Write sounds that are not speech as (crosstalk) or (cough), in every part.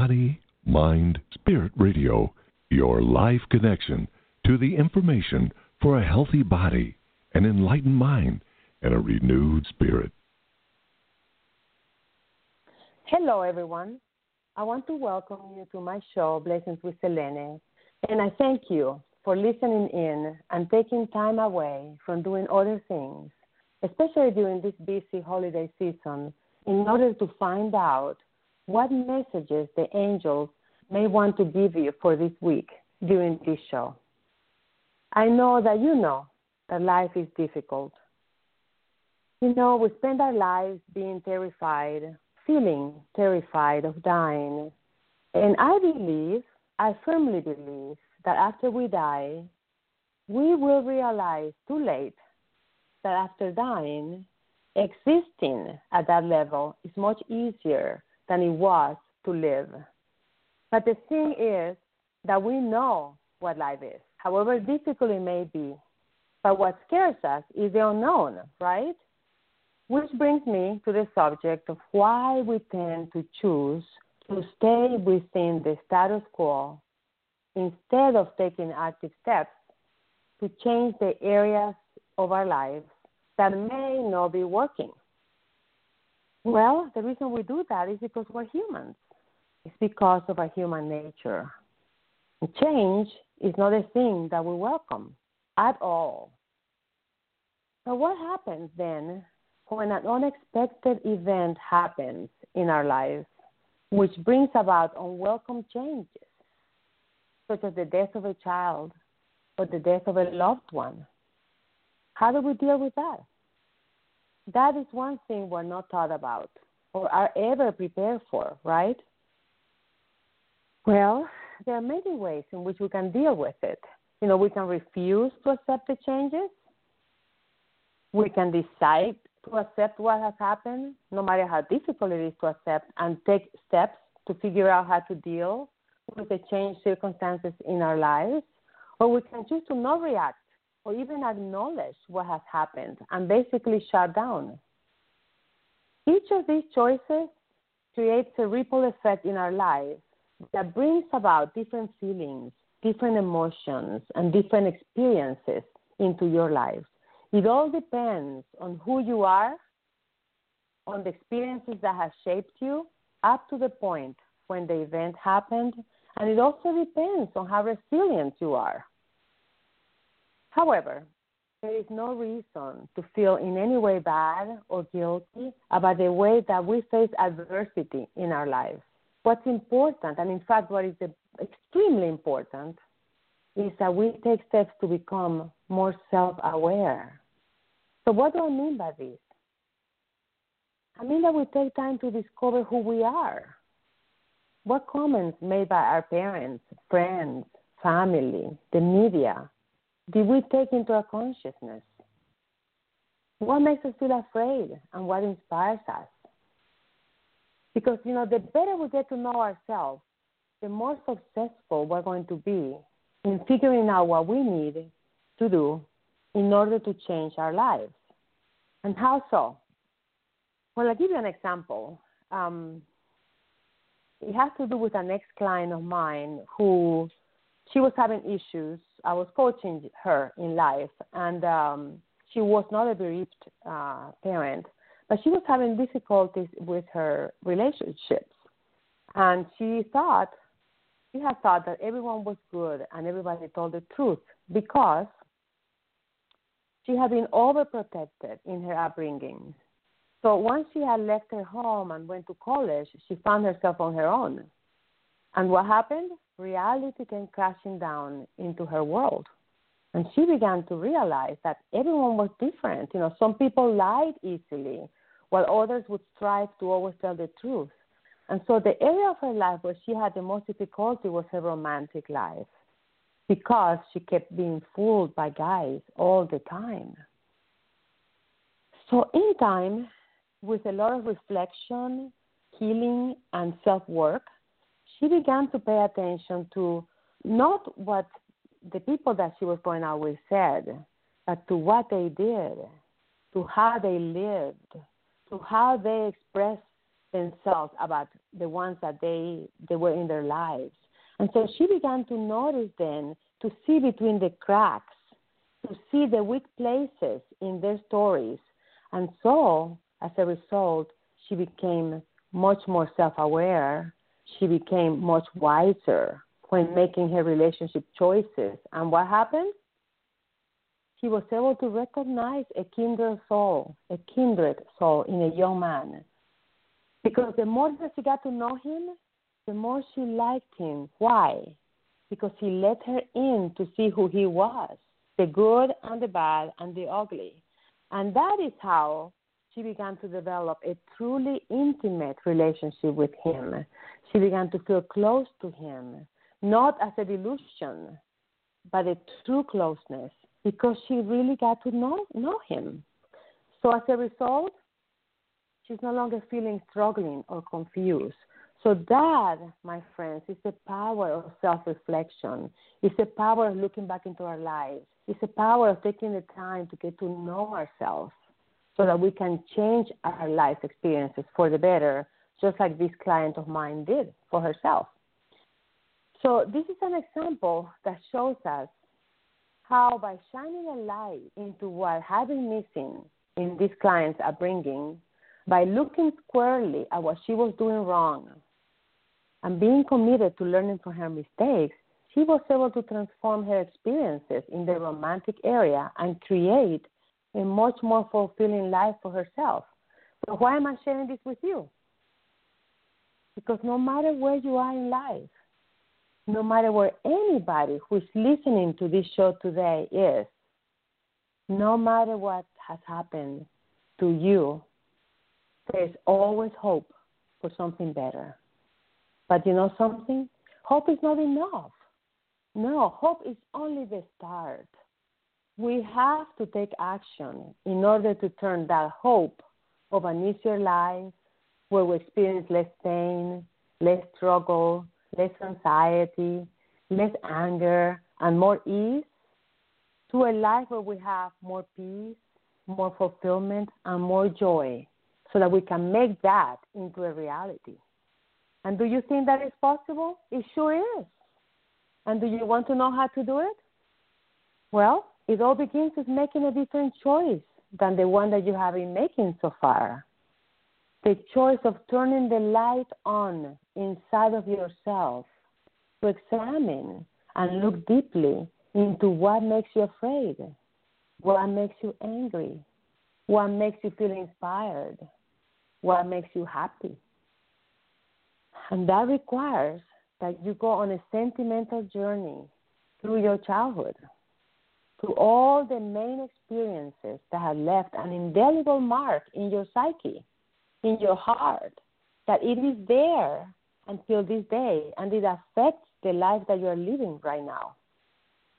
Body, Mind, Spirit Radio, your life connection to the information for a healthy body, an enlightened mind, and a renewed spirit. Hello, everyone. I want to welcome you to my show, Blessings with Selene, and I thank you for listening in and taking time away from doing other things, especially during this busy holiday season, in order to find out what messages the angels may want to give you for this week during this show. I know that you know that life is difficult. You know, we spend our lives being terrified, feeling terrified of dying. And I believe, I firmly believe, that after we die, we will realize too late that after dying, existing at that level is much easier than it was to live. But the thing is that we know what life is, however difficult it may be. But what scares us is the unknown, right? Which brings me to the subject of why we tend to choose to stay within the status quo instead of taking active steps to change the areas of our lives that may not be working. Well, the reason we do that is because we're humans. It's because of our human nature. Change is not a thing that we welcome at all. So, what happens then when an unexpected event happens in our lives, which brings about unwelcome changes, such as the death of a child or the death of a loved one? How do we deal with that? That is one thing we're not taught about or are ever prepared for, right? Well, there are many ways in which we can deal with it. You know, we can refuse to accept the changes. We can decide to accept what has happened, no matter how difficult it is to accept, and take steps to figure out how to deal with the changed circumstances in our lives. Or we can choose to not react or even acknowledge what has happened and basically shut down. Each of these choices creates a ripple effect in our lives that brings about different feelings, different emotions, and different experiences into your life. It all depends on who you are, on the experiences that have shaped you up to the point when the event happened, and it also depends on how resilient you are. However, there is no reason to feel in any way bad or guilty about the way that we face adversity in our lives. What's important, and in fact, what is extremely important, is that we take steps to become more self aware. So, what do I mean by this? I mean that we take time to discover who we are. What comments made by our parents, friends, family, the media, did we take into our consciousness? What makes us feel afraid and what inspires us? Because, you know, the better we get to know ourselves, the more successful we're going to be in figuring out what we need to do in order to change our lives. And how so? Well, I'll give you an example. Um, it has to do with an ex client of mine who she was having issues. I was coaching her in life, and um, she was not a bereaved uh, parent, but she was having difficulties with her relationships. And she thought, she had thought that everyone was good and everybody told the truth because she had been overprotected in her upbringing. So once she had left her home and went to college, she found herself on her own. And what happened? Reality came crashing down into her world. And she began to realize that everyone was different. You know, some people lied easily, while others would strive to always tell the truth. And so the area of her life where she had the most difficulty was her romantic life because she kept being fooled by guys all the time. So, in time, with a lot of reflection, healing, and self work, she began to pay attention to not what the people that she was going out with said, but to what they did, to how they lived, to how they expressed themselves about the ones that they they were in their lives. And so she began to notice then to see between the cracks, to see the weak places in their stories. And so, as a result, she became much more self aware. She became much wiser when making her relationship choices. And what happened? She was able to recognize a kindred soul, a kindred soul in a young man. Because the more that she got to know him, the more she liked him. Why? Because he let her in to see who he was the good and the bad and the ugly. And that is how she began to develop a truly intimate relationship with him. She began to feel close to him, not as a delusion, but a true closeness, because she really got to know, know him. So as a result, she's no longer feeling struggling or confused. So that, my friends, is the power of self-reflection. It's the power of looking back into our lives. It's the power of taking the time to get to know ourselves so that we can change our life experiences for the better, just like this client of mine did for herself. So, this is an example that shows us how, by shining a light into what had been missing in this client's upbringing, by looking squarely at what she was doing wrong and being committed to learning from her mistakes, she was able to transform her experiences in the romantic area and create a much more fulfilling life for herself. So, why am I sharing this with you? Because no matter where you are in life, no matter where anybody who's listening to this show today is, no matter what has happened to you, there's always hope for something better. But you know something? Hope is not enough. No, hope is only the start we have to take action in order to turn that hope of an easier life where we experience less pain, less struggle, less anxiety, less anger, and more ease to a life where we have more peace, more fulfillment, and more joy so that we can make that into a reality. And do you think that is possible? It sure is. And do you want to know how to do it? Well, it all begins with making a different choice than the one that you have been making so far. The choice of turning the light on inside of yourself to examine and look deeply into what makes you afraid, what makes you angry, what makes you feel inspired, what makes you happy. And that requires that you go on a sentimental journey through your childhood to all the main experiences that have left an indelible mark in your psyche, in your heart, that it is there until this day and it affects the life that you are living right now.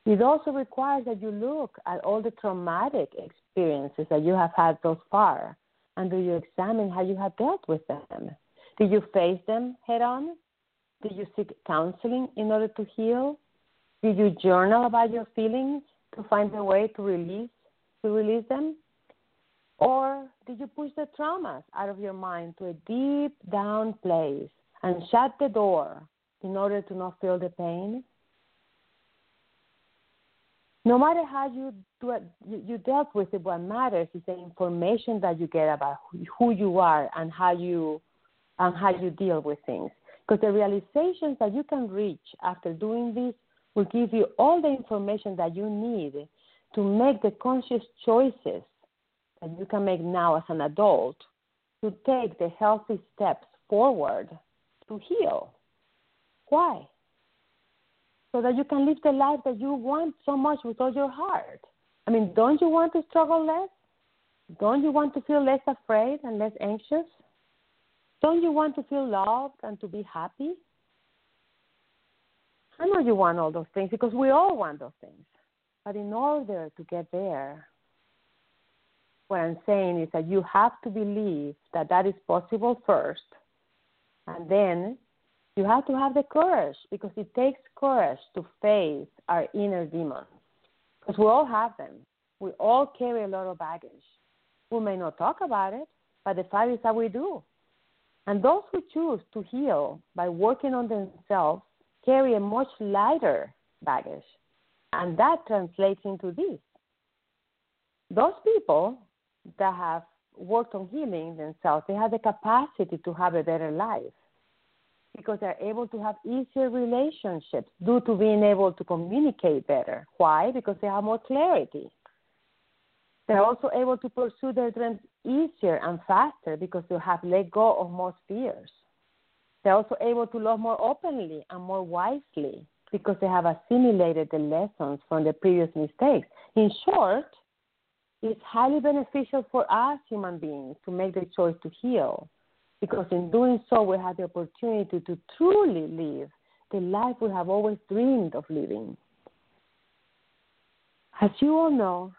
It also requires that you look at all the traumatic experiences that you have had thus far and do you examine how you have dealt with them? Did you face them head on? Did you seek counseling in order to heal? Did you journal about your feelings to find a way to release to release them? Or did you push the traumas out of your mind to a deep down place and shut the door in order to not feel the pain? No matter how you do you, dealt with it, what matters is the information that you get about who you are and how you and how you deal with things. Because the realizations that you can reach after doing this will give you all the information that you need to make the conscious choices that you can make now as an adult to take the healthy steps forward to heal. Why? So that you can live the life that you want so much with all your heart. I mean, don't you want to struggle less? Don't you want to feel less afraid and less anxious? Don't you want to feel loved and to be happy? I know you want all those things because we all want those things. But in order to get there, what I'm saying is that you have to believe that that is possible first. And then you have to have the courage because it takes courage to face our inner demons. Because we all have them. We all carry a lot of baggage. We may not talk about it, but the fact is that we do. And those who choose to heal by working on themselves carry a much lighter baggage. And that translates into this. Those people that have worked on healing themselves, they have the capacity to have a better life because they're able to have easier relationships due to being able to communicate better. Why? Because they have more clarity. They're also able to pursue their dreams easier and faster because they have let go of most fears. They're also able to love more openly and more wisely because they have assimilated the lessons from the previous mistakes. In short, it's highly beneficial for us human beings to make the choice to heal because in doing so, we have the opportunity to truly live the life we have always dreamed of living. As you all know,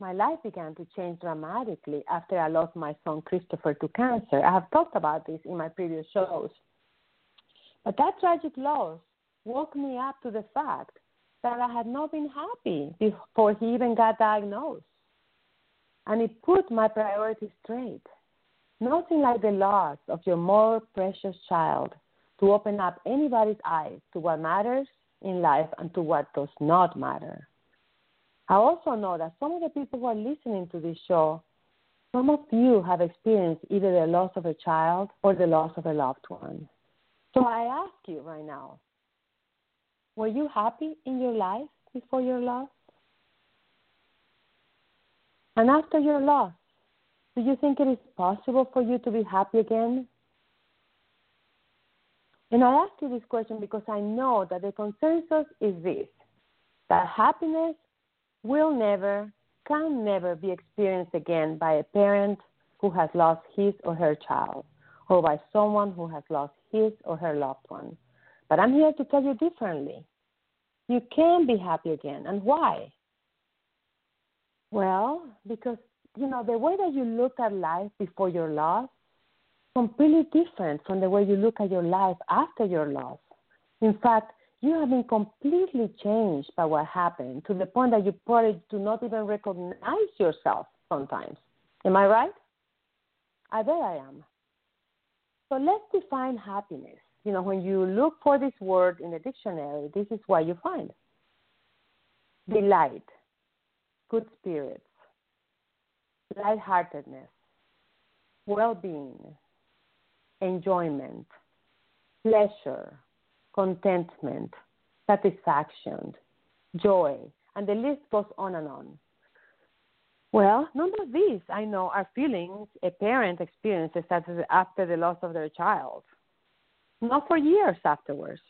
my life began to change dramatically after I lost my son Christopher to cancer. I have talked about this in my previous shows. But that tragic loss woke me up to the fact that I had not been happy before he even got diagnosed. And it put my priorities straight. Nothing like the loss of your more precious child to open up anybody's eyes to what matters in life and to what does not matter. I also know that some of the people who are listening to this show, some of you have experienced either the loss of a child or the loss of a loved one. So I ask you right now, were you happy in your life before your loss? And after your loss, do you think it is possible for you to be happy again? And I ask you this question because I know that the consensus is this that happiness will never, can never be experienced again by a parent who has lost his or her child or by someone who has lost his or her loved one. But I'm here to tell you differently. You can be happy again. And why? Well, because you know, the way that you looked at life before your loss completely different from the way you look at your life after your loss. In fact, you have been completely changed by what happened to the point that you probably do not even recognize yourself sometimes. Am I right? I bet I am. So let's define happiness. You know, when you look for this word in the dictionary, this is what you find delight, good spirits, lightheartedness, well being, enjoyment, pleasure, contentment, satisfaction, joy, and the list goes on and on. Well, none of these I know are feelings a parent experiences after the loss of their child. Not for years afterwards.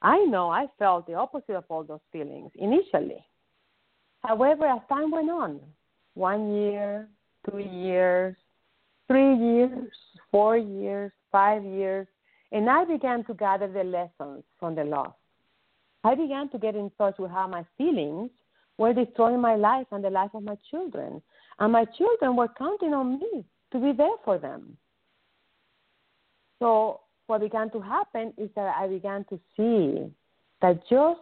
I know I felt the opposite of all those feelings initially. However, as time went on, one year, two years, three years, four years, five years, and I began to gather the lessons from the loss. I began to get in touch with how my feelings were destroying my life and the life of my children. And my children were counting on me to be there for them. So, what began to happen is that I began to see that just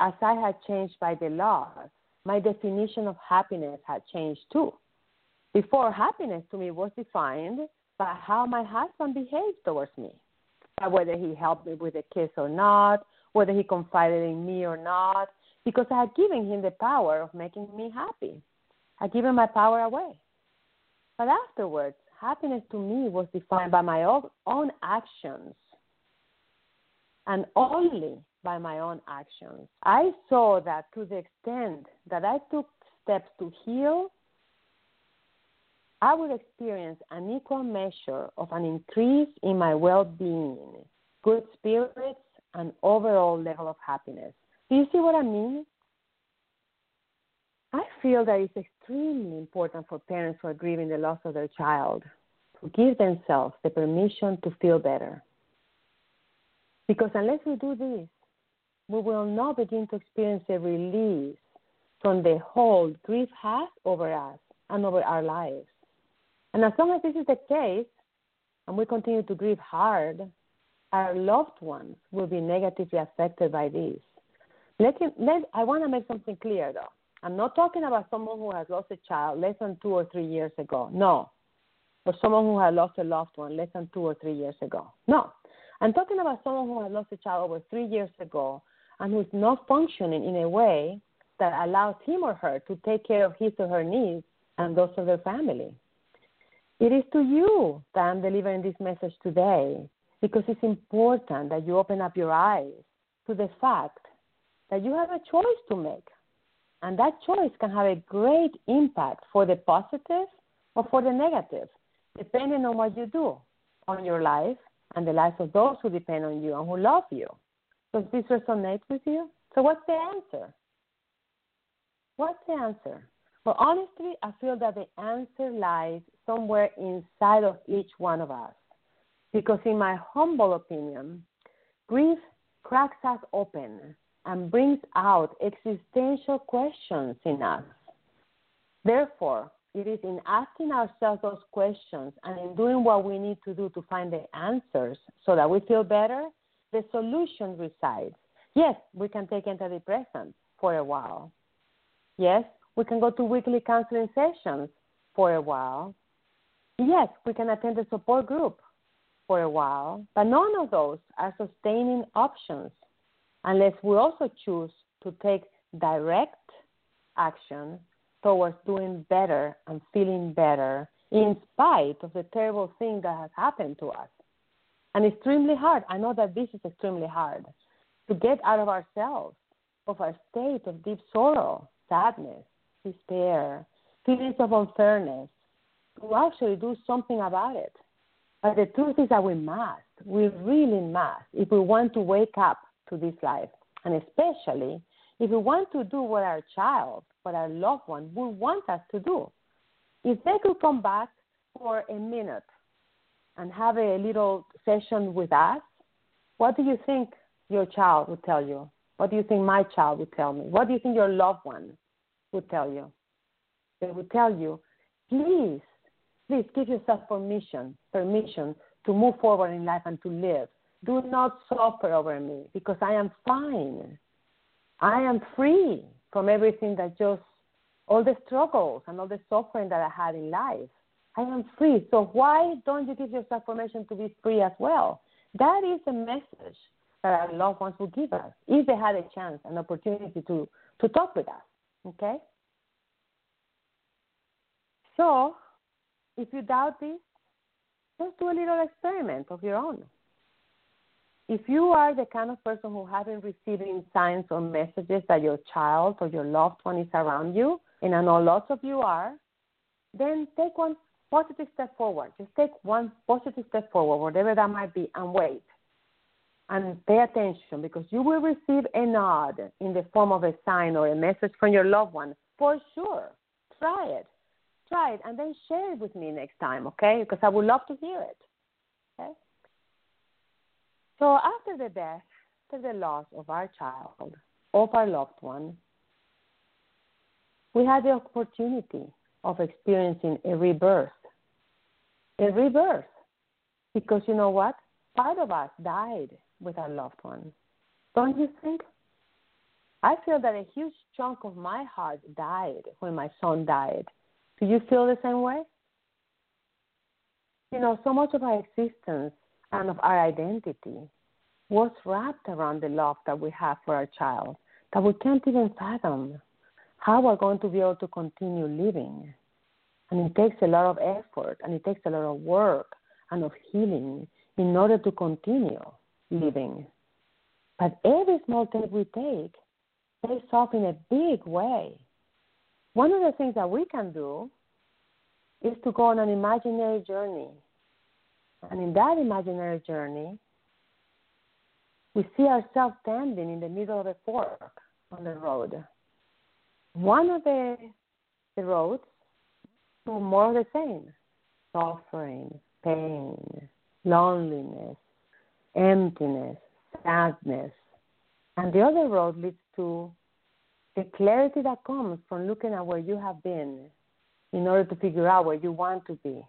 as I had changed by the loss, my definition of happiness had changed too. Before, happiness to me was defined by how my husband behaved towards me, whether he helped me with the kids or not, whether he confided in me or not, because I had given him the power of making me happy. I given my power away. But afterwards, happiness to me was defined by my own actions and only by my own actions. I saw that to the extent that I took steps to heal I would experience an equal measure of an increase in my well being, good spirits, and overall level of happiness. Do you see what I mean? I feel that it's extremely important for parents who are grieving the loss of their child to give themselves the permission to feel better. Because unless we do this, we will not begin to experience a release from the hold grief has over us and over our lives. And as long as this is the case, and we continue to grieve hard, our loved ones will be negatively affected by this. Let, him, let I want to make something clear though. I'm not talking about someone who has lost a child less than two or three years ago. No. or someone who has lost a loved one less than two or three years ago. No. I'm talking about someone who has lost a child over three years ago and who's not functioning in a way that allows him or her to take care of his or her needs and those of their family. It is to you that I'm delivering this message today because it's important that you open up your eyes to the fact that you have a choice to make. And that choice can have a great impact for the positive or for the negative, depending on what you do on your life and the lives of those who depend on you and who love you. Does this resonate with you? So, what's the answer? What's the answer? Well, honestly, I feel that the answer lies somewhere inside of each one of us. Because, in my humble opinion, grief cracks us open and brings out existential questions in us. Therefore, it is in asking ourselves those questions and in doing what we need to do to find the answers so that we feel better, the solution resides. Yes, we can take antidepressants for a while. Yes, we can go to weekly counseling sessions for a while. Yes, we can attend a support group for a while, but none of those are sustaining options unless we also choose to take direct action towards doing better and feeling better in spite of the terrible thing that has happened to us. And extremely hard. I know that this is extremely hard to get out of ourselves, of our state of deep sorrow, sadness, despair, feelings of unfairness, to actually do something about it. But the truth is that we must, we really must, if we want to wake up to this life. And especially if we want to do what our child, what our loved one would want us to do. If they could come back for a minute and have a little session with us, what do you think your child would tell you? What do you think my child would tell me? What do you think your loved one would tell you? They would tell you, please, please give yourself permission, permission to move forward in life and to live. Do not suffer over me because I am fine. I am free from everything that just, all the struggles and all the suffering that I had in life. I am free. So why don't you give yourself permission to be free as well? That is the message that our loved ones will give us if they had a chance, an opportunity to, to talk with us. Okay? So, if you doubt this, just do a little experiment of your own if you are the kind of person who hasn't receiving signs or messages that your child or your loved one is around you, and I know lots of you are, then take one positive step forward. Just take one positive step forward, whatever that might be, and wait. And pay attention because you will receive a nod in the form of a sign or a message from your loved one for sure. Try it. Try it and then share it with me next time, okay? Because I would love to hear it. Okay? So after the death, after the loss of our child, of our loved one, we had the opportunity of experiencing a rebirth. A rebirth. Because you know what? Part of us died with our loved one. Don't you think? I feel that a huge chunk of my heart died when my son died. Do you feel the same way? You know, so much of our existence and of our identity was wrapped around the love that we have for our child that we can't even fathom how we're going to be able to continue living. And it takes a lot of effort and it takes a lot of work and of healing in order to continue living. But every small step we take pays off in a big way. One of the things that we can do is to go on an imaginary journey and in that imaginary journey, we see ourselves standing in the middle of a fork on the road. One of the, the roads to more of the same suffering, pain, loneliness, emptiness, sadness. And the other road leads to the clarity that comes from looking at where you have been in order to figure out where you want to be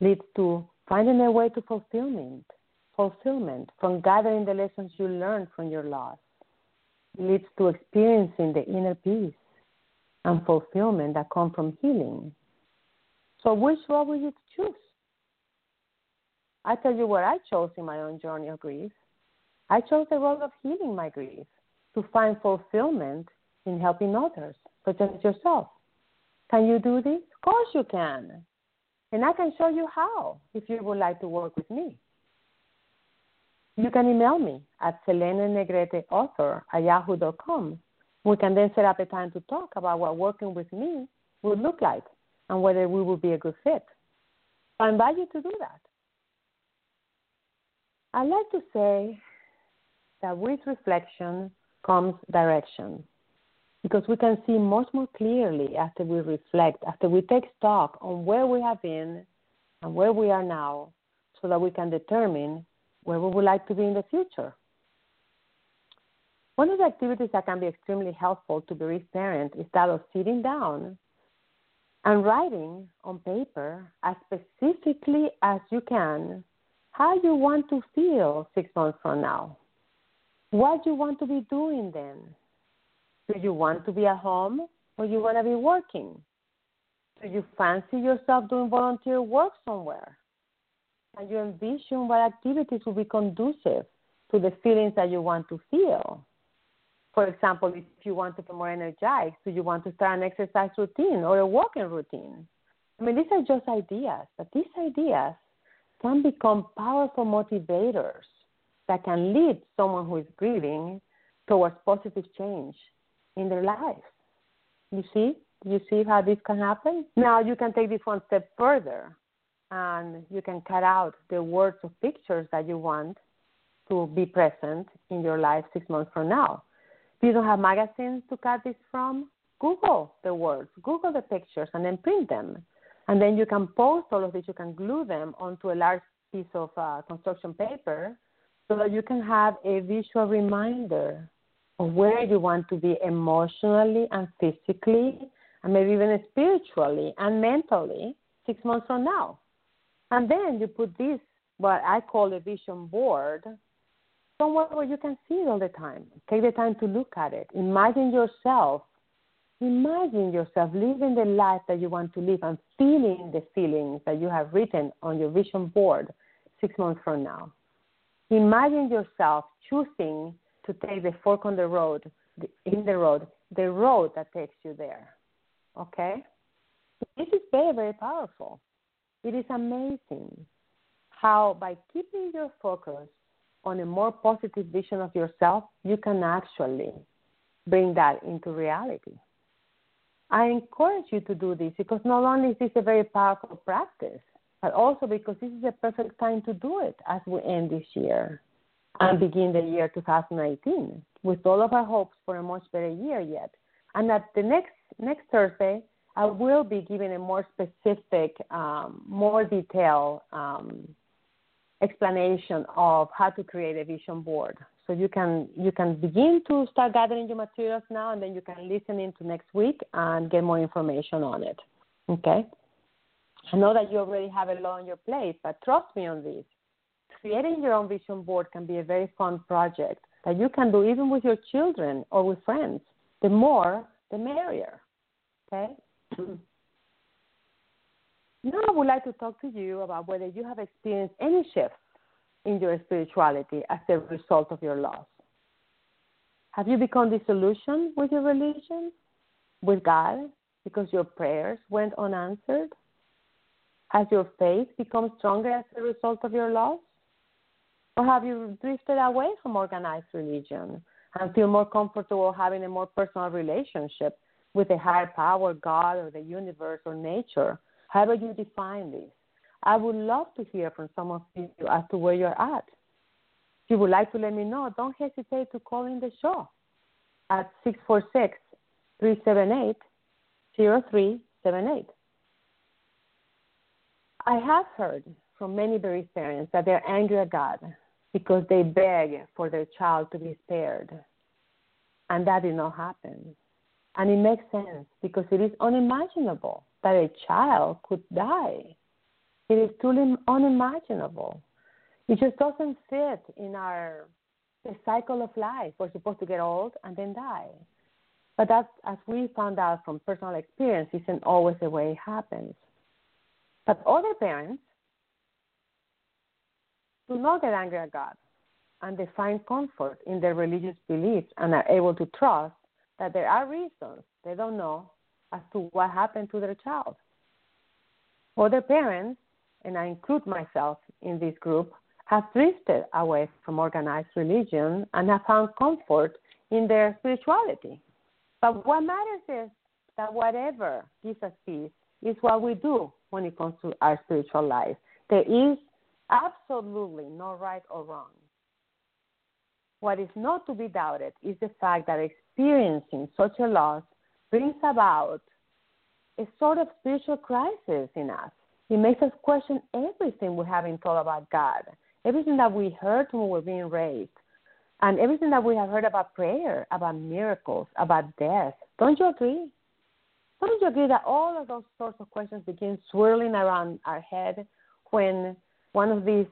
leads to finding a way to fulfillment, fulfillment from gathering the lessons you learned from your loss. leads to experiencing the inner peace and fulfillment that come from healing. So, which road will you choose? I tell you what I chose in my own journey of grief. I chose the road of healing my grief to find fulfillment in helping others, such as yourself. Can you do this? Of course you can. And I can show you how if you would like to work with me. You can email me at selenenegreteauthor at yahoo.com. We can then set up a time to talk about what working with me would look like and whether we would be a good fit. I invite you to do that. I like to say that with reflection comes direction because we can see much more clearly after we reflect, after we take stock on where we have been and where we are now, so that we can determine where we would like to be in the future. One of the activities that can be extremely helpful to bereaved parents is that of sitting down and writing on paper as specifically as you can how you want to feel six months from now. What do you want to be doing then. Do you want to be at home or you want to be working? Do you fancy yourself doing volunteer work somewhere? And you envision what activities will be conducive to the feelings that you want to feel. For example, if you want to be more energized, do you want to start an exercise routine or a walking routine? I mean, these are just ideas, but these ideas can become powerful motivators that can lead someone who is grieving towards positive change in their life. You see? You see how this can happen? Now you can take this one step further and you can cut out the words or pictures that you want to be present in your life six months from now. If you don't have magazines to cut this from, Google the words, Google the pictures, and then print them. And then you can post all of this, you can glue them onto a large piece of uh, construction paper so that you can have a visual reminder of where you want to be emotionally and physically, and maybe even spiritually and mentally six months from now. And then you put this, what I call a vision board, somewhere where you can see it all the time. Take the time to look at it. Imagine yourself. Imagine yourself living the life that you want to live and feeling the feelings that you have written on your vision board six months from now. Imagine yourself choosing to take the fork on the road, in the road, the road that takes you there. Okay? This is very, very powerful. It is amazing how by keeping your focus on a more positive vision of yourself, you can actually bring that into reality. I encourage you to do this because not only is this a very powerful practice, but also because this is a perfect time to do it as we end this year and begin the year 2019 with all of our hopes for a much better year yet. And at the next next Thursday, I will be giving a more specific, um, more detailed um, explanation of how to create a vision board. So you can you can begin to start gathering your materials now, and then you can listen into next week and get more information on it. Okay. I know that you already have a lot on your plate, but trust me on this. Creating your own vision board can be a very fun project that you can do even with your children or with friends. The more, the merrier. Okay. (clears throat) Now, I would like to talk to you about whether you have experienced any shifts in your spirituality as a result of your loss. Have you become disillusioned with your religion, with God, because your prayers went unanswered? Has your faith become stronger as a result of your loss? Or have you drifted away from organized religion and feel more comfortable having a more personal relationship with a higher power, God, or the universe, or nature? How however you define this. I would love to hear from some of you as to where you're at. If you would like to let me know, don't hesitate to call in the show at 646 378 0378. I have heard from many bereaved parents that they're angry at God because they beg for their child to be spared. And that did not happen. And it makes sense because it is unimaginable that a child could die. It is truly unimaginable. It just doesn't fit in our the cycle of life. We're supposed to get old and then die. But that, as we found out from personal experience, isn't always the way it happens. But other parents do not get angry at God and they find comfort in their religious beliefs and are able to trust that there are reasons they don't know as to what happened to their child. Other parents, and I include myself in this group, have drifted away from organized religion and have found comfort in their spirituality. But what matters is that whatever gives us peace is what we do when it comes to our spiritual life. There is absolutely no right or wrong. What is not to be doubted is the fact that experiencing such a loss brings about a sort of spiritual crisis in us. It makes us question everything we have been taught about God, everything that we heard when we were being raised, and everything that we have heard about prayer, about miracles, about death. Don't you agree? Don't you agree that all of those sorts of questions begin swirling around our head when one of these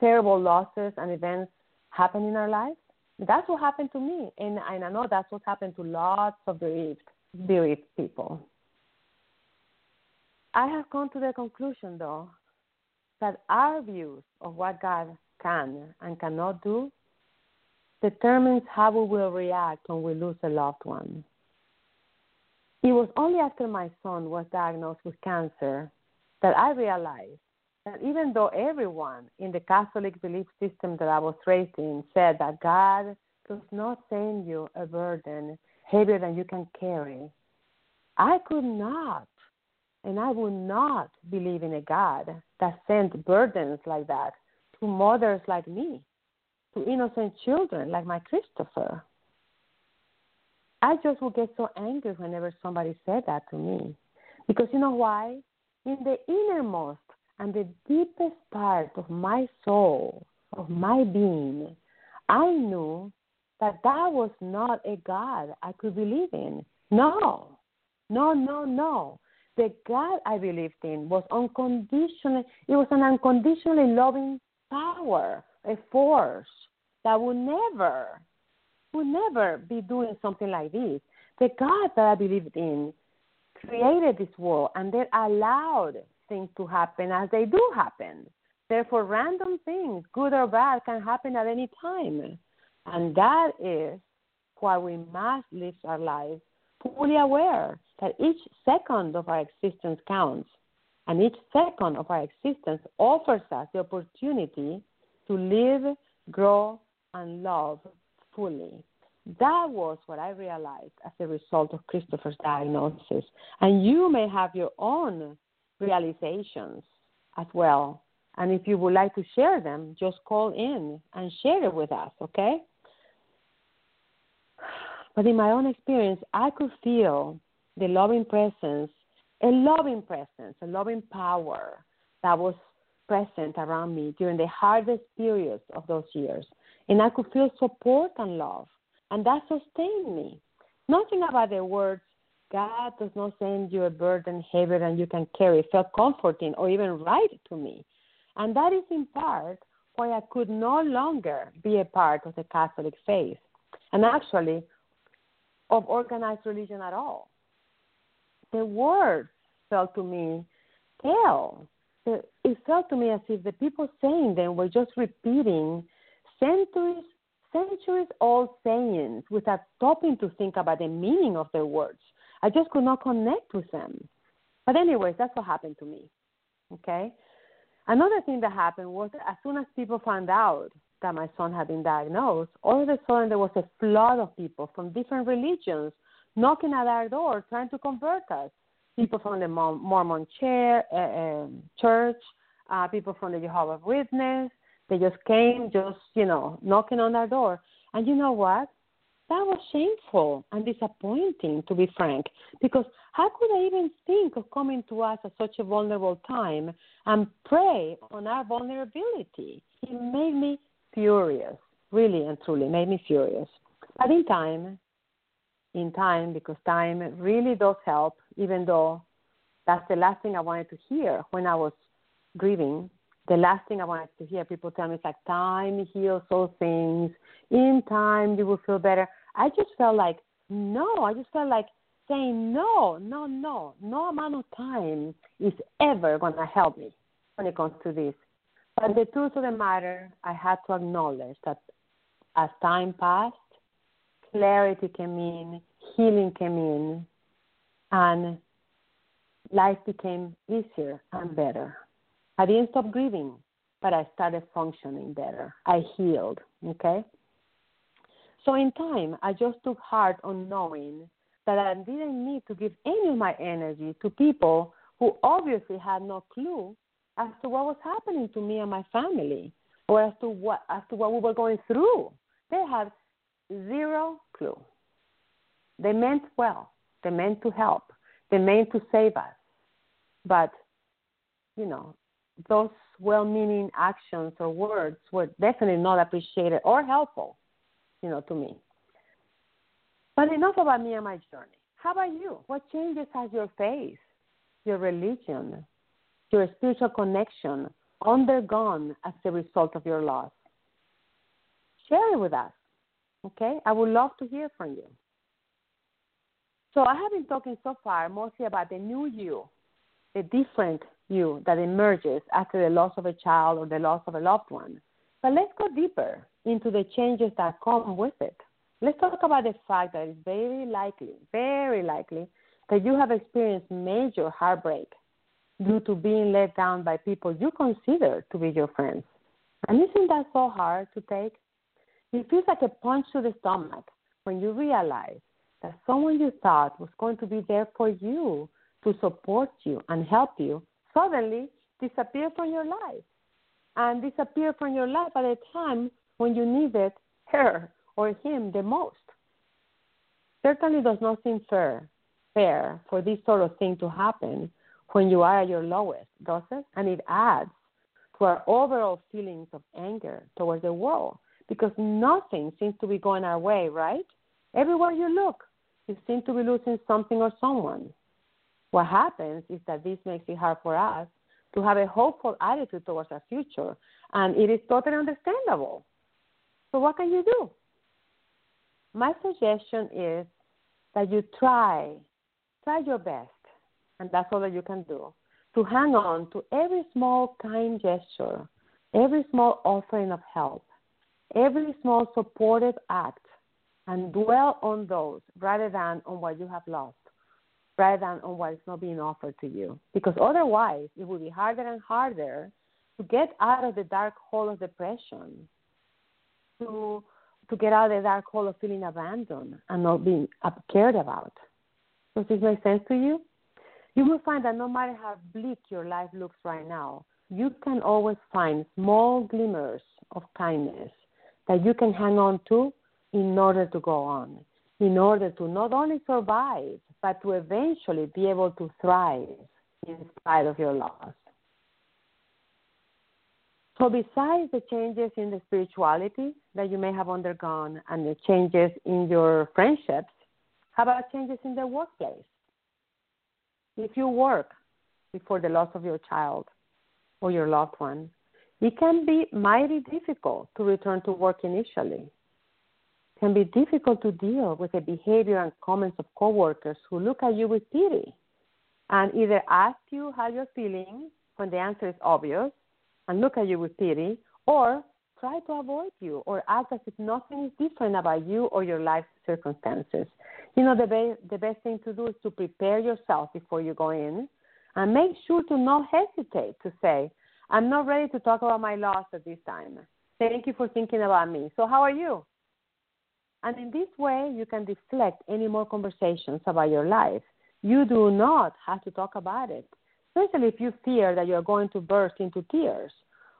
terrible losses and events happen in our lives? That's what happened to me, and, and I know that's what happened to lots of bereaved, bereaved people. I have come to the conclusion, though, that our views of what God can and cannot do determines how we will react when we lose a loved one. It was only after my son was diagnosed with cancer that I realized that even though everyone in the Catholic belief system that I was raised in said that God does not send you a burden heavier than you can carry, I could not and I would not believe in a God that sent burdens like that to mothers like me, to innocent children like my Christopher. I just would get so angry whenever somebody said that to me. Because you know why? In the innermost and the deepest part of my soul, of my being, I knew that that was not a God I could believe in. No, no, no, no. The God I believed in was unconditionally, it was an unconditionally loving power, a force that would never would never be doing something like this. The God that I believed in created this world and then allowed things to happen as they do happen. Therefore, random things, good or bad, can happen at any time. And that is why we must live our lives fully aware that each second of our existence counts. And each second of our existence offers us the opportunity to live, grow, and love fully. That was what I realized as a result of Christopher's diagnosis. And you may have your own realizations as well. And if you would like to share them, just call in and share it with us, okay? But in my own experience, I could feel the loving presence, a loving presence, a loving power that was present around me during the hardest periods of those years. And I could feel support and love, and that sustained me. Nothing about the words, God does not send you a burden heavier than you can carry, felt comforting or even right to me. And that is in part why I could no longer be a part of the Catholic faith, and actually of organized religion at all. The words felt to me stale. It felt to me as if the people saying them were just repeating centuries centuries old sayings without stopping to think about the meaning of their words. I just could not connect with them. But anyways, that's what happened to me. Okay? Another thing that happened was as soon as people found out that my son had been diagnosed, all of a sudden there was a flood of people from different religions knocking at our door trying to convert us. People from the Mormon chair, uh, um, church, uh, people from the Jehovah's Witness, they just came, just, you know, knocking on our door. And you know what? That was shameful and disappointing, to be frank, because how could I even think of coming to us at such a vulnerable time and prey on our vulnerability? It made me furious, really and truly, made me furious. But in time, in time, because time really does help, even though that's the last thing I wanted to hear when I was grieving the last thing I wanted to hear people tell me is like time heals all things. In time you will feel better. I just felt like no, I just felt like saying, no, no, no, no amount of time is ever going to help me when it comes to this. But the truth of the matter, I had to acknowledge that as time passed, clarity came in, healing came in, and life became easier and better. I didn't stop grieving, but I started functioning better. I healed, okay? So in time, I just took heart on knowing that I didn't need to give any of my energy to people who obviously had no clue as to what was happening to me and my family or as to what as to what we were going through. They had zero clue. They meant well. They meant to help. They meant to save us. But, you know, those well meaning actions or words were definitely not appreciated or helpful, you know, to me. But enough about me and my journey. How about you? What changes has your faith, your religion, your spiritual connection undergone as a result of your loss? Share it with us. Okay? I would love to hear from you. So I have been talking so far mostly about the new you, the different you that emerges after the loss of a child or the loss of a loved one. But let's go deeper into the changes that come with it. Let's talk about the fact that it's very likely, very likely, that you have experienced major heartbreak due to being let down by people you consider to be your friends. And isn't that so hard to take? It feels like a punch to the stomach when you realize that someone you thought was going to be there for you, to support you and help you, suddenly disappear from your life. And disappear from your life at a time when you needed her or him the most. Certainly does not seem fair, fair for this sort of thing to happen when you are at your lowest, does it? And it adds to our overall feelings of anger towards the world because nothing seems to be going our way, right? Everywhere you look, you seem to be losing something or someone. What happens is that this makes it hard for us to have a hopeful attitude towards our future, and it is totally understandable. So, what can you do? My suggestion is that you try, try your best, and that's all that you can do, to hang on to every small kind gesture, every small offering of help, every small supportive act and dwell on those rather than on what you have lost, rather than on what is not being offered to you. Because otherwise, it will be harder and harder to get out of the dark hole of depression, to to get out of the dark hole of feeling abandoned and not being uh, cared about. Does this make sense to you? You will find that no matter how bleak your life looks right now, you can always find small glimmers of kindness that you can hang on to in order to go on, in order to not only survive, but to eventually be able to thrive in spite of your loss. So, besides the changes in the spirituality that you may have undergone and the changes in your friendships, how about changes in the workplace? If you work before the loss of your child or your loved one, it can be mighty difficult to return to work initially. Can be difficult to deal with the behavior and comments of coworkers who look at you with pity and either ask you how you're feeling when the answer is obvious and look at you with pity, or try to avoid you or act as if nothing is different about you or your life circumstances. You know, the, be- the best thing to do is to prepare yourself before you go in and make sure to not hesitate to say, I'm not ready to talk about my loss at this time. Thank you for thinking about me. So, how are you? And in this way, you can deflect any more conversations about your life. You do not have to talk about it, especially if you fear that you are going to burst into tears,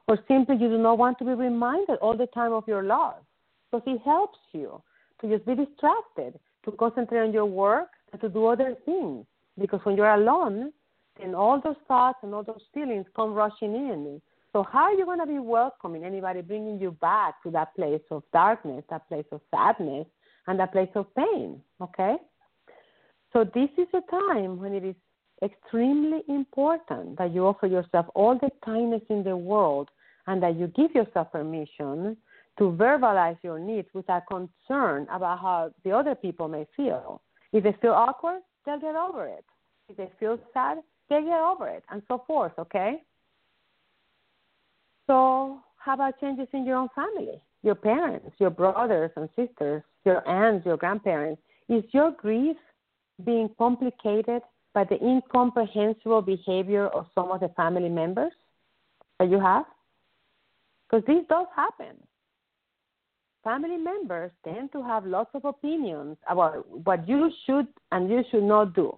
or simply you do not want to be reminded all the time of your loss. Because it helps you to just be distracted, to concentrate on your work, and to do other things. Because when you're alone, and all those thoughts and all those feelings come rushing in. So how are you going to be welcoming anybody bringing you back to that place of darkness, that place of sadness, and that place of pain? Okay. So this is a time when it is extremely important that you offer yourself all the kindness in the world and that you give yourself permission to verbalize your needs without concern about how the other people may feel. If they feel awkward, they'll get over it. If they feel sad, they get over it, and so forth, okay? So, how about changes in your own family? Your parents, your brothers and sisters, your aunts, your grandparents. Is your grief being complicated by the incomprehensible behavior of some of the family members that you have? Because this does happen. Family members tend to have lots of opinions about what you should and you should not do.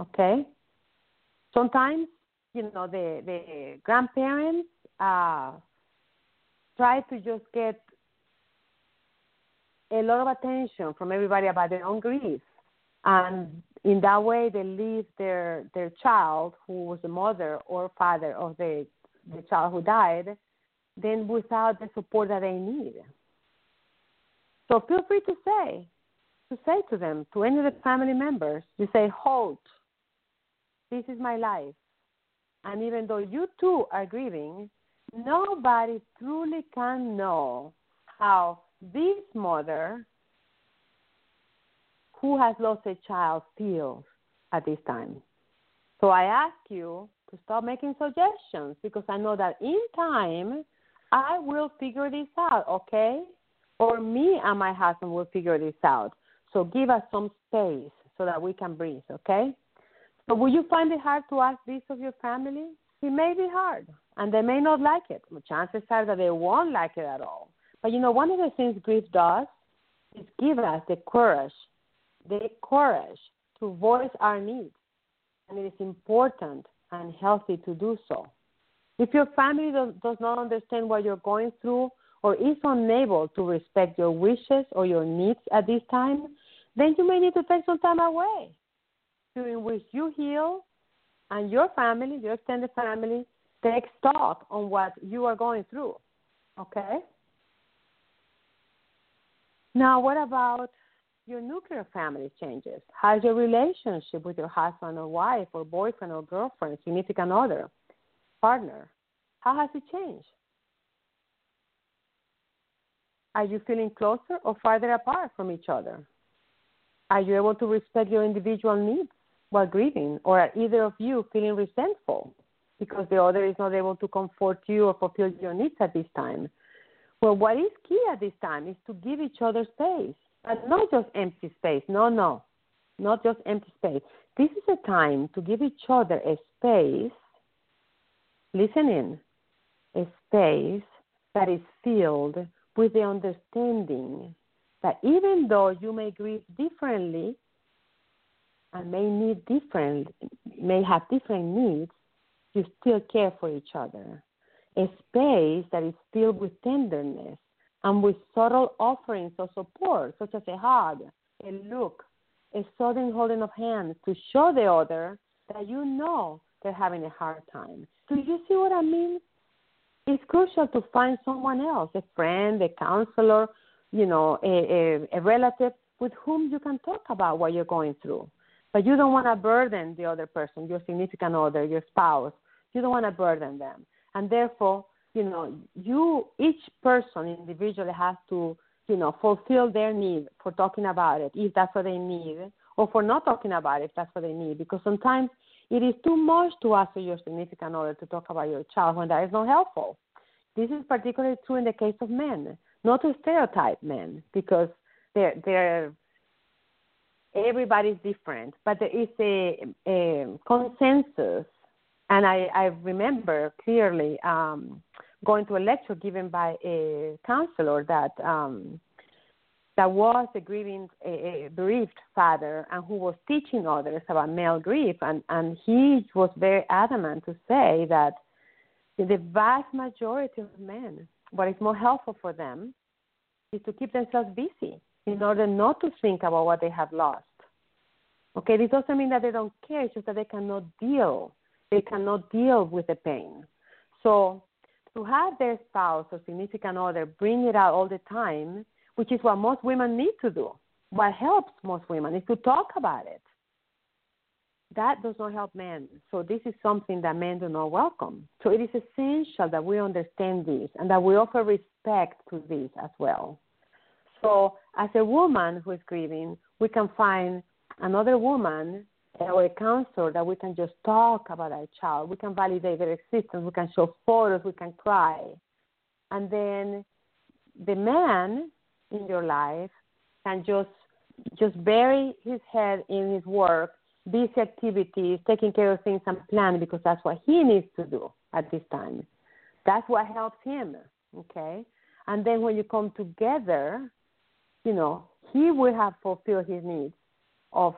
Okay? Sometimes, you know, the, the grandparents uh, try to just get a lot of attention from everybody about their own grief. And in that way, they leave their, their child, who was the mother or father of the, the child who died, then without the support that they need. So feel free to say, to say to them, to any of the family members, you say, Halt, this is my life. And even though you too are grieving, nobody truly can know how this mother who has lost a child feels at this time. So I ask you to stop making suggestions because I know that in time I will figure this out, okay? Or me and my husband will figure this out. So give us some space so that we can breathe, okay? So will you find it hard to ask this of your family? It may be hard, and they may not like it. Chances are that they won't like it at all. But you know, one of the things grief does is give us the courage, the courage to voice our needs. And it is important and healthy to do so. If your family does, does not understand what you're going through or is unable to respect your wishes or your needs at this time, then you may need to take some time away during which you heal and your family, your extended family, take stock on what you are going through. Okay? Now, what about your nuclear family changes? How's your relationship with your husband or wife or boyfriend or girlfriend, significant other? partner? How has it changed? Are you feeling closer or farther apart from each other? Are you able to respect your individual needs while grieving, or either of you feeling resentful because the other is not able to comfort you or fulfill your needs at this time? Well, what is key at this time is to give each other space, but not just empty space. No, no, not just empty space. This is a time to give each other a space listen in, a space that is filled with the understanding that even though you may grieve differently and may need different may have different needs, you still care for each other. A space that is filled with tenderness and with subtle offerings of support, such as a hug, a look, a sudden holding of hands to show the other that you know they're having a hard time. Do you see what I mean? It's crucial to find someone else, a friend, a counselor, you know, a, a, a relative with whom you can talk about what you're going through. But you don't want to burden the other person, your significant other, your spouse. You don't want to burden them. And therefore, you know, you each person individually has to, you know, fulfill their need for talking about it if that's what they need, or for not talking about it if that's what they need. Because sometimes it is too much to ask your significant other to talk about your child when that is not helpful. This is particularly true in the case of men, not to stereotype men, because they're, they're everybody's different, but there is a, a consensus. And I, I remember clearly um, going to a lecture given by a counselor that um, that was a grieving, a, a bereaved father, and who was teaching others about male grief, and and he was very adamant to say that the vast majority of men, what is more helpful for them, is to keep themselves busy in order not to think about what they have lost. Okay, this doesn't mean that they don't care; it's just that they cannot deal. They cannot deal with the pain. So to have their spouse or significant other bring it out all the time which is what most women need to do. What helps most women is to talk about it. That does not help men. So this is something that men do not welcome. So it is essential that we understand this and that we offer respect to this as well. So as a woman who is grieving, we can find another woman or a counselor that we can just talk about our child. We can validate their existence. We can show photos. We can cry. And then the man in your life can just just bury his head in his work, busy activities, taking care of things and planning because that's what he needs to do at this time. That's what helps him. Okay? And then when you come together, you know, he will have fulfilled his needs of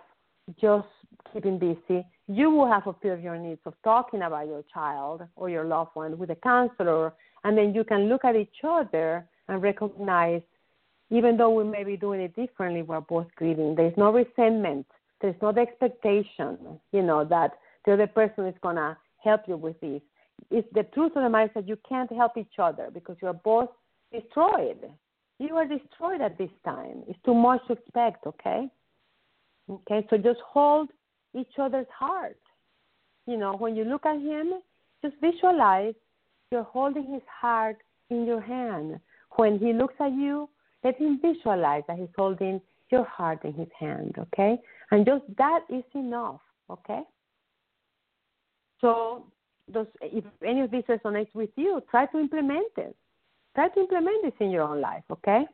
just keeping busy. You will have fulfilled your needs of talking about your child or your loved one with a counselor, and then you can look at each other and recognize, even though we may be doing it differently, we're both grieving. There's no resentment. There's no expectation, you know, that the other person is gonna help you with this. It's the truth of the matter is that you can't help each other because you're both destroyed. You are destroyed at this time. It's too much to expect, okay? Okay, so just hold each other's heart. You know, when you look at him, just visualize you're holding his heart in your hand. When he looks at you, let him visualize that he's holding your heart in his hand, okay? And just that is enough, okay? So, those, if any of this resonates with you, try to implement it. Try to implement this in your own life, okay?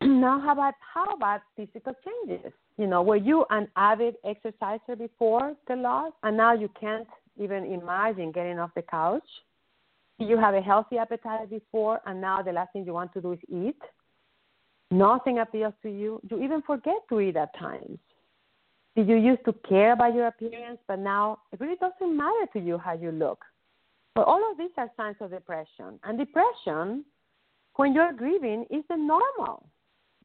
(clears throat) now, how about how about physical changes? You know, were you an avid exerciser before the loss, and now you can't even imagine getting off the couch? You have a healthy appetite before, and now the last thing you want to do is eat. Nothing appeals to you. You even forget to eat at times. Did you used to care about your appearance, but now it really doesn't matter to you how you look? But all of these are signs of depression. And depression, when you're grieving, is the normal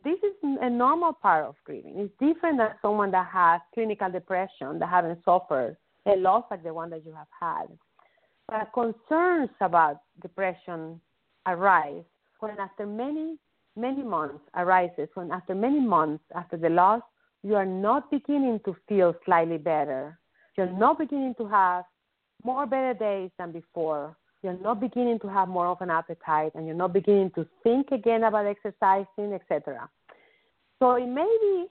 this is a normal part of grieving. It's different than someone that has clinical depression that haven't suffered a loss like the one that you have had. But concerns about depression arise when after many, many months arises when after many months after the loss, you are not beginning to feel slightly better. You're not beginning to have more better days than before you're not beginning to have more of an appetite and you're not beginning to think again about exercising, etc. So it may be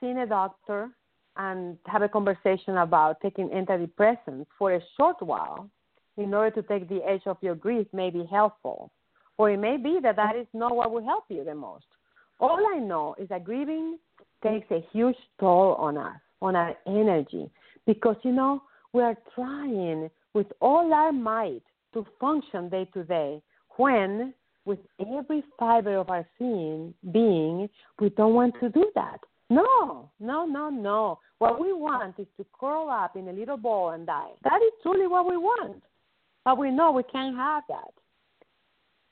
seeing a doctor and have a conversation about taking antidepressants for a short while in order to take the edge of your grief may be helpful. Or it may be that that is not what will help you the most. All I know is that grieving takes a huge toll on us, on our energy, because, you know, we are trying with all our might to function day to day when with every fiber of our being, being, we don't want to do that. No, no, no, no. What we want is to curl up in a little ball and die. That is truly what we want. But we know we can't have that.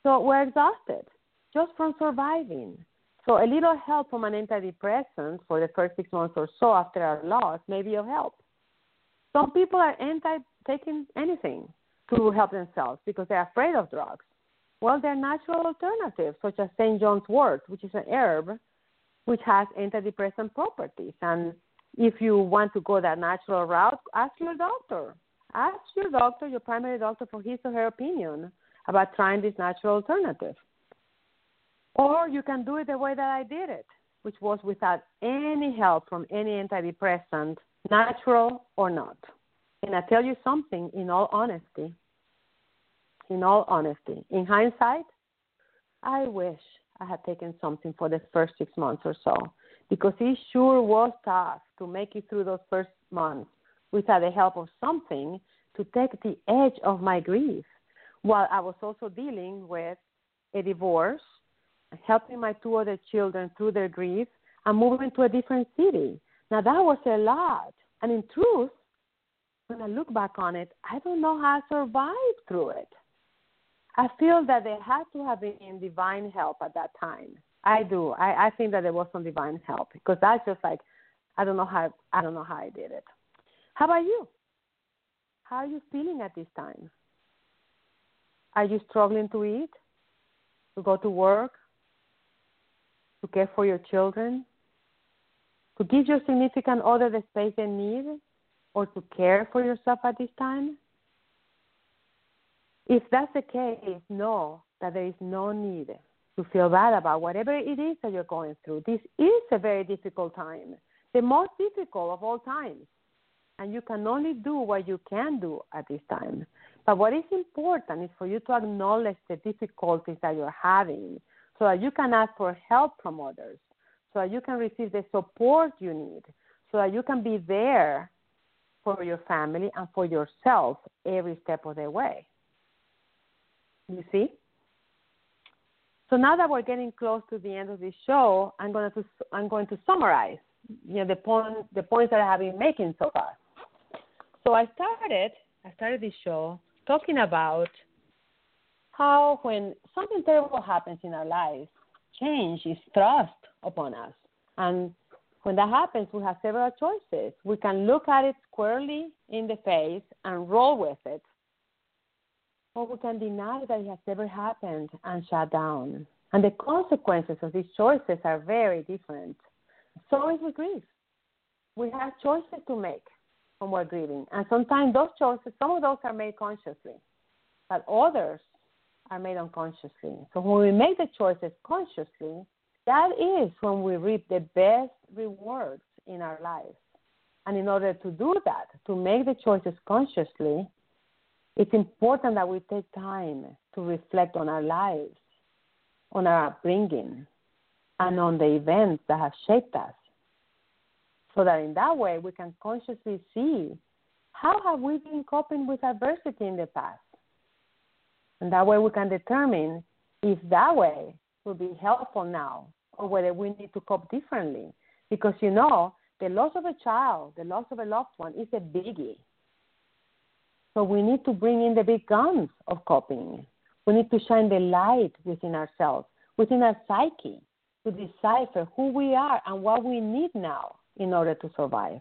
So we're exhausted just from surviving. So a little help from an antidepressant for the first six months or so after our loss may be of help. Some people are anti taking anything to help themselves because they're afraid of drugs. Well, there are natural alternatives such as St. John's wort, which is an herb which has antidepressant properties. And if you want to go that natural route, ask your doctor. Ask your doctor, your primary doctor, for his or her opinion about trying this natural alternative. Or you can do it the way that I did it, which was without any help from any antidepressant, natural or not. And I tell you something in all honesty, in all honesty, in hindsight, I wish I had taken something for the first six months or so because it sure was tough to make it through those first months without the help of something to take the edge of my grief while I was also dealing with a divorce, helping my two other children through their grief, and moving to a different city. Now, that was a lot. And in truth, when I look back on it, I don't know how I survived through it. I feel that there had to have been divine help at that time. I do. I, I think that there was some divine help because that's just like I don't know how I don't know how I did it. How about you? How are you feeling at this time? Are you struggling to eat, to go to work, to care for your children, to give your significant other the space they need? or to care for yourself at this time? If that's the case, know that there is no need to feel bad about whatever it is that you're going through. This is a very difficult time. the most difficult of all times. And you can only do what you can do at this time. But what is important is for you to acknowledge the difficulties that you're having so that you can ask for help from others, so that you can receive the support you need, so that you can be there for your family and for yourself every step of the way. You see? So now that we're getting close to the end of this show, I'm going to I'm going to summarize you know the point the points that I have been making so far. So I started I started this show talking about how when something terrible happens in our lives, change is thrust upon us. And when that happens, we have several choices. We can look at it squarely in the face and roll with it, or we can deny that it has ever happened and shut down. And the consequences of these choices are very different. So is with grief. We have choices to make when we're grieving. And sometimes those choices, some of those are made consciously, but others are made unconsciously. So when we make the choices consciously, that is when we reap the best rewards in our lives. And in order to do that, to make the choices consciously, it's important that we take time to reflect on our lives, on our upbringing, and on the events that have shaped us. So that in that way we can consciously see how have we been coping with adversity in the past. And that way we can determine if that way will be helpful now or whether we need to cope differently. Because you know, the loss of a child, the loss of a loved one is a biggie. So we need to bring in the big guns of coping. We need to shine the light within ourselves, within our psyche, to decipher who we are and what we need now in order to survive.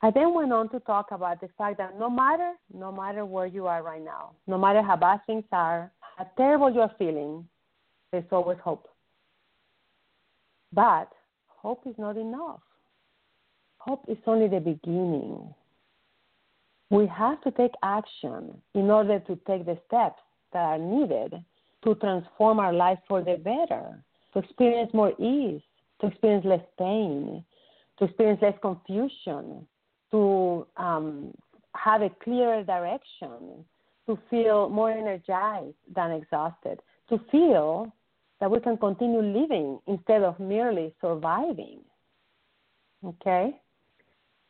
I then went on to talk about the fact that no matter, no matter where you are right now, no matter how bad things are, how terrible you're feeling, there's always hope. But hope is not enough. Hope is only the beginning. We have to take action in order to take the steps that are needed to transform our life for the better, to experience more ease, to experience less pain, to experience less confusion, to um, have a clearer direction, to feel more energized than exhausted, to feel that we can continue living instead of merely surviving. Okay?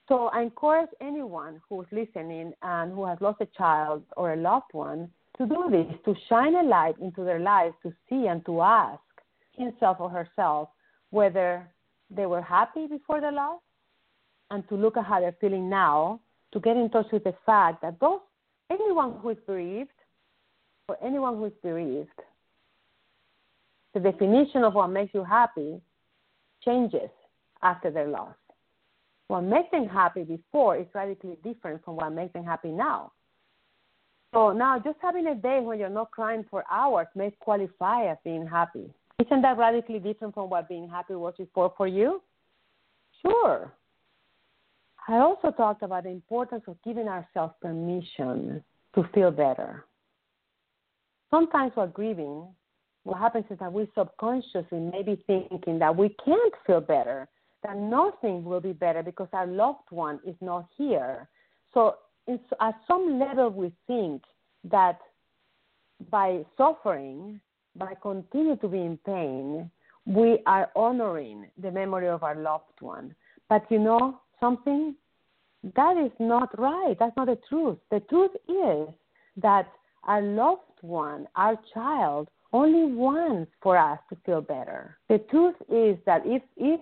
So I encourage anyone who's listening and who has lost a child or a loved one to do this, to shine a light into their lives, to see and to ask himself or herself whether they were happy before the loss and to look at how they're feeling now, to get in touch with the fact that those anyone who is bereaved or anyone who is bereaved, the definition of what makes you happy changes after their loss. What makes them happy before is radically different from what makes them happy now. So now, just having a day when you're not crying for hours may qualify as being happy. Isn't that radically different from what being happy was before for you? Sure. I also talked about the importance of giving ourselves permission to feel better. Sometimes while grieving, what happens is that we subconsciously may be thinking that we can't feel better, that nothing will be better because our loved one is not here. So, at some level, we think that by suffering, by continuing to be in pain, we are honoring the memory of our loved one. But you know something? That is not right. That's not the truth. The truth is that our loved one, our child, only wants for us to feel better. The truth is that if if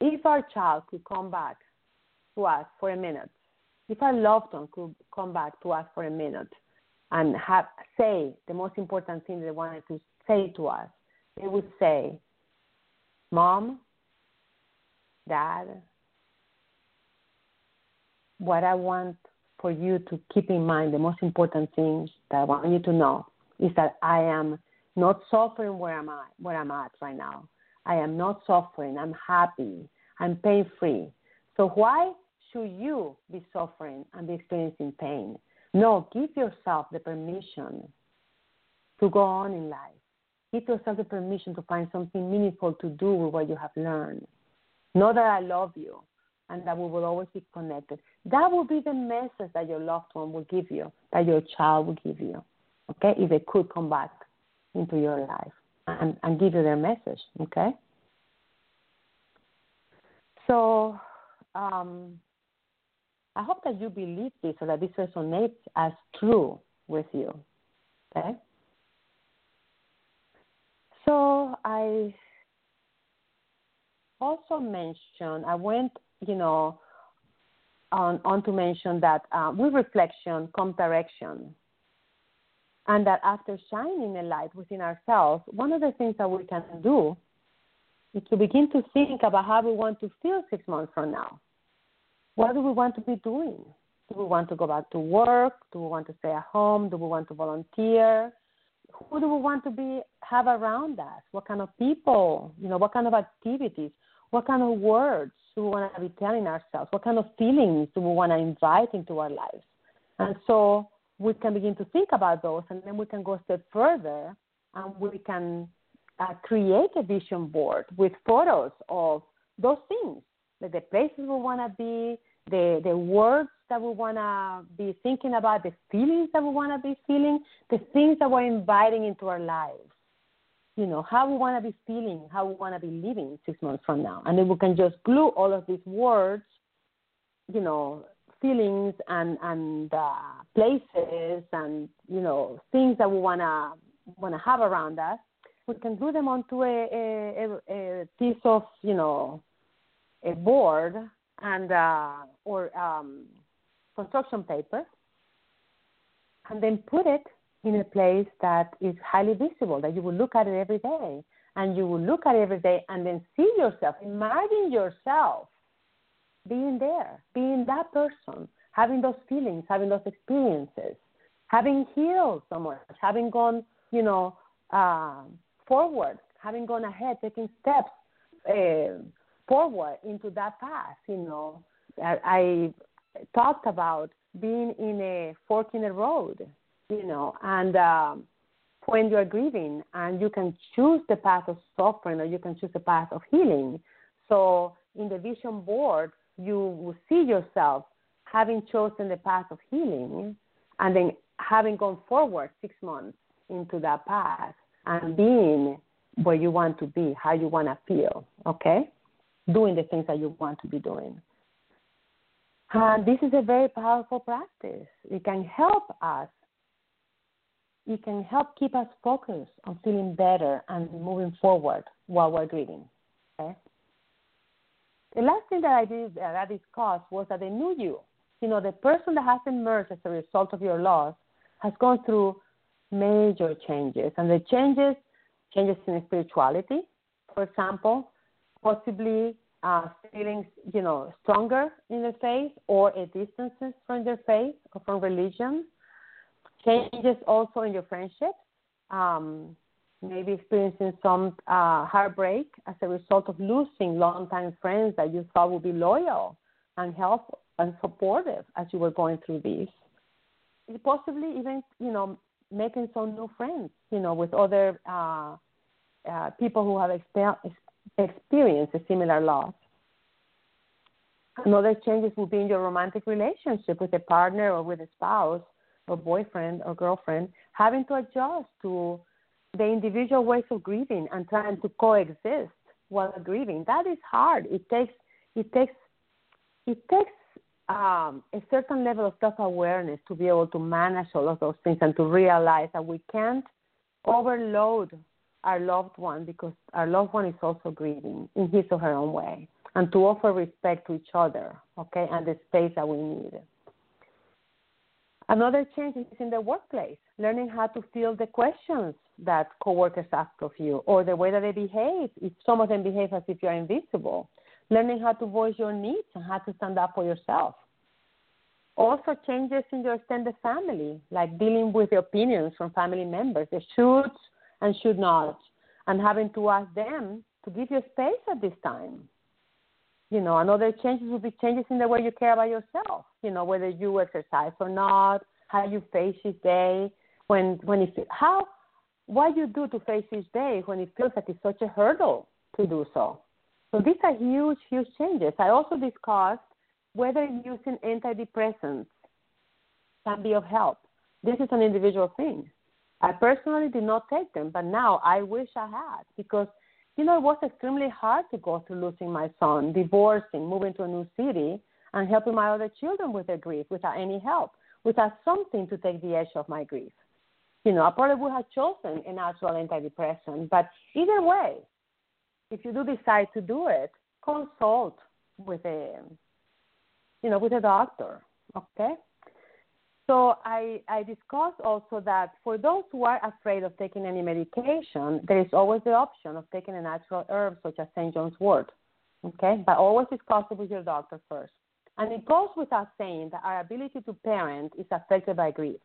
if our child could come back to us for a minute, if our loved one could come back to us for a minute and have say the most important thing they wanted to say to us, they would say, Mom, Dad, what I want for you to keep in mind, the most important thing that I want you to know is that I am not suffering where I'm at, where I'm at right now. I am not suffering. I'm happy. I'm pain free. So why should you be suffering and be experiencing pain? No, give yourself the permission to go on in life Give yourself the permission to find something meaningful to do with what you have learned. Know that I love you and that we will always be connected. That will be the message that your loved one will give you, that your child will give you, okay, if they could come back into your life and, and give you their message, okay? So um, I hope that you believe this or that this resonates as true with you, okay? So I also mentioned, I went, you know, on, on to mention that uh, with reflection comes direction. And that after shining a light within ourselves, one of the things that we can do is to begin to think about how we want to feel six months from now. What do we want to be doing? Do we want to go back to work? Do we want to stay at home? Do we want to volunteer? Who do we want to be have around us? What kind of people? You know, what kind of activities? What kind of words do we want to be telling ourselves? What kind of feelings do we want to invite into our lives? And so we can begin to think about those, and then we can go a step further, and we can uh, create a vision board with photos of those things, like the places we want to be, the the words that we want to be thinking about, the feelings that we want to be feeling, the things that we're inviting into our lives you know, how we want to be feeling, how we want to be living six months from now. And then we can just glue all of these words, you know, feelings and and uh, places and you know things that we wanna wanna have around us. We can glue them onto a, a, a piece of you know a board and uh, or um, construction paper, and then put it in a place that is highly visible, that you will look at it every day. And you will look at it every day and then see yourself, imagine yourself being there, being that person, having those feelings, having those experiences, having healed so much, having gone, you know, uh, forward, having gone ahead, taking steps uh, forward into that path. You know, I, I talked about being in a fork in the road you know, and um, when you're grieving, and you can choose the path of suffering or you can choose the path of healing. So in the vision board, you will see yourself having chosen the path of healing and then having gone forward six months into that path and being where you want to be, how you want to feel, okay? Doing the things that you want to be doing. And this is a very powerful practice. It can help us it can help keep us focused on feeling better and moving forward while we're grieving. Okay. The last thing that I did that I discussed was that they knew you. You know, the person that has emerged as a result of your loss has gone through major changes, and the changes changes in spirituality, for example, possibly uh, feeling, you know, stronger in their faith or a distance from their faith or from religion changes also in your friendships, um, maybe experiencing some uh, heartbreak as a result of losing longtime friends that you thought would be loyal and helpful and supportive as you were going through this. Possibly even, you know, making some new friends, you know, with other uh, uh, people who have exper- experienced a similar loss. Another changes will be in your romantic relationship with a partner or with a spouse or boyfriend or girlfriend having to adjust to the individual ways of grieving and trying to coexist while grieving. That is hard. It takes it takes it takes um, a certain level of self awareness to be able to manage all of those things and to realize that we can't overload our loved one because our loved one is also grieving in his or her own way and to offer respect to each other, okay, and the space that we need. Another change is in the workplace, learning how to field the questions that coworkers ask of you or the way that they behave. If some of them behave as if you're invisible, learning how to voice your needs and how to stand up for yourself. Also, changes in your extended family, like dealing with the opinions from family members, the shoulds and should not, and having to ask them to give you space at this time you know, another changes would be changes in the way you care about yourself. You know, whether you exercise or not, how you face each day, when when if how what you do to face each day when it feels like it's such a hurdle to do so. So these are huge, huge changes. I also discussed whether using antidepressants can be of help. This is an individual thing. I personally did not take them, but now I wish I had because, you know, it was extremely hard to go through losing my son, divorcing, moving to a new city, and helping my other children with their grief without any help, without something to take the edge of my grief. You know, I probably would have chosen a natural antidepressant, but either way, if you do decide to do it, consult with a, you know, with a doctor. Okay. So I, I discussed also that for those who are afraid of taking any medication, there is always the option of taking a natural herb such as St. John's wort. Okay, but always discuss it with your doctor first. And it goes without saying that our ability to parent is affected by grief.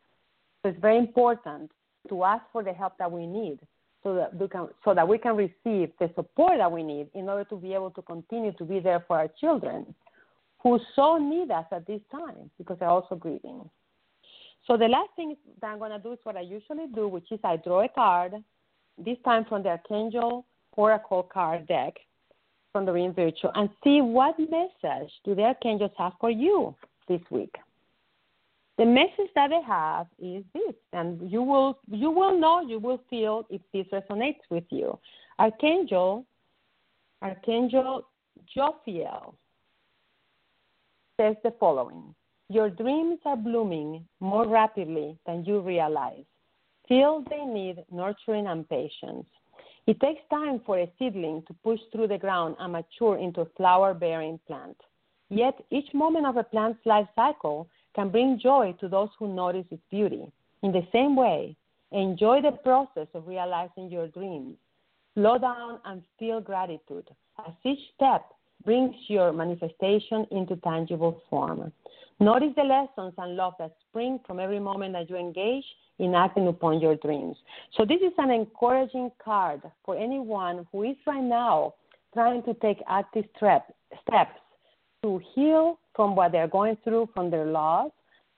So it's very important to ask for the help that we need so that we can so that we can receive the support that we need in order to be able to continue to be there for our children who so need us at this time because they're also grieving. So the last thing that I'm going to do is what I usually do, which is I draw a card, this time from the Archangel Oracle card deck from Doreen Virtue, and see what message do the archangels have for you this week. The message that they have is this, and you will you will know, you will feel if this resonates with you. Archangel, Archangel Jophiel says the following Your dreams are blooming more rapidly than you realize. Feel they need nurturing and patience. It takes time for a seedling to push through the ground and mature into a flower bearing plant. Yet each moment of a plant's life cycle can bring joy to those who notice its beauty. In the same way, enjoy the process of realizing your dreams. Slow down and feel gratitude as each step brings your manifestation into tangible form. Notice the lessons and love that spring from every moment that you engage in acting upon your dreams. So, this is an encouraging card for anyone who is right now trying to take active step, steps to heal from what they're going through from their loss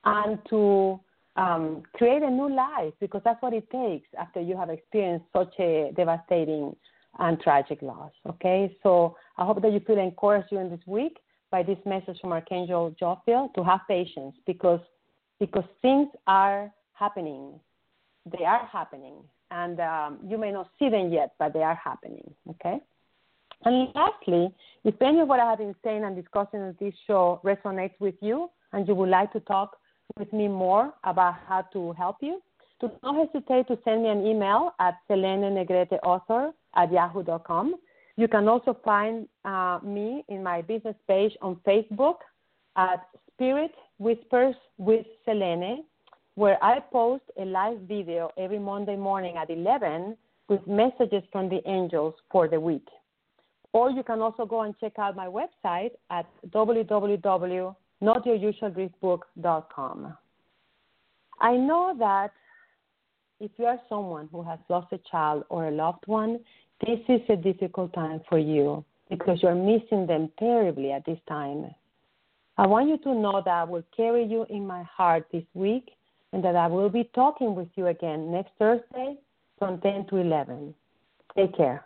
and to um, create a new life because that's what it takes after you have experienced such a devastating and tragic loss. Okay, so I hope that you feel encouraged during this week by this message from Archangel Jophiel to have patience because because things are happening. They are happening, and um, you may not see them yet, but they are happening. Okay. And lastly, if any of what I have been saying and discussing on this show resonates with you and you would like to talk with me more about how to help you, do not hesitate to send me an email at selenenegreteauthor at yahoo.com. You can also find uh, me in my business page on Facebook at Spirit Whispers with Selene, where I post a live video every Monday morning at 11 with messages from the angels for the week. Or you can also go and check out my website at www.notyourusualgriefbook.com. I know that if you are someone who has lost a child or a loved one, this is a difficult time for you because you're missing them terribly at this time. I want you to know that I will carry you in my heart this week and that I will be talking with you again next Thursday from 10 to 11. Take care.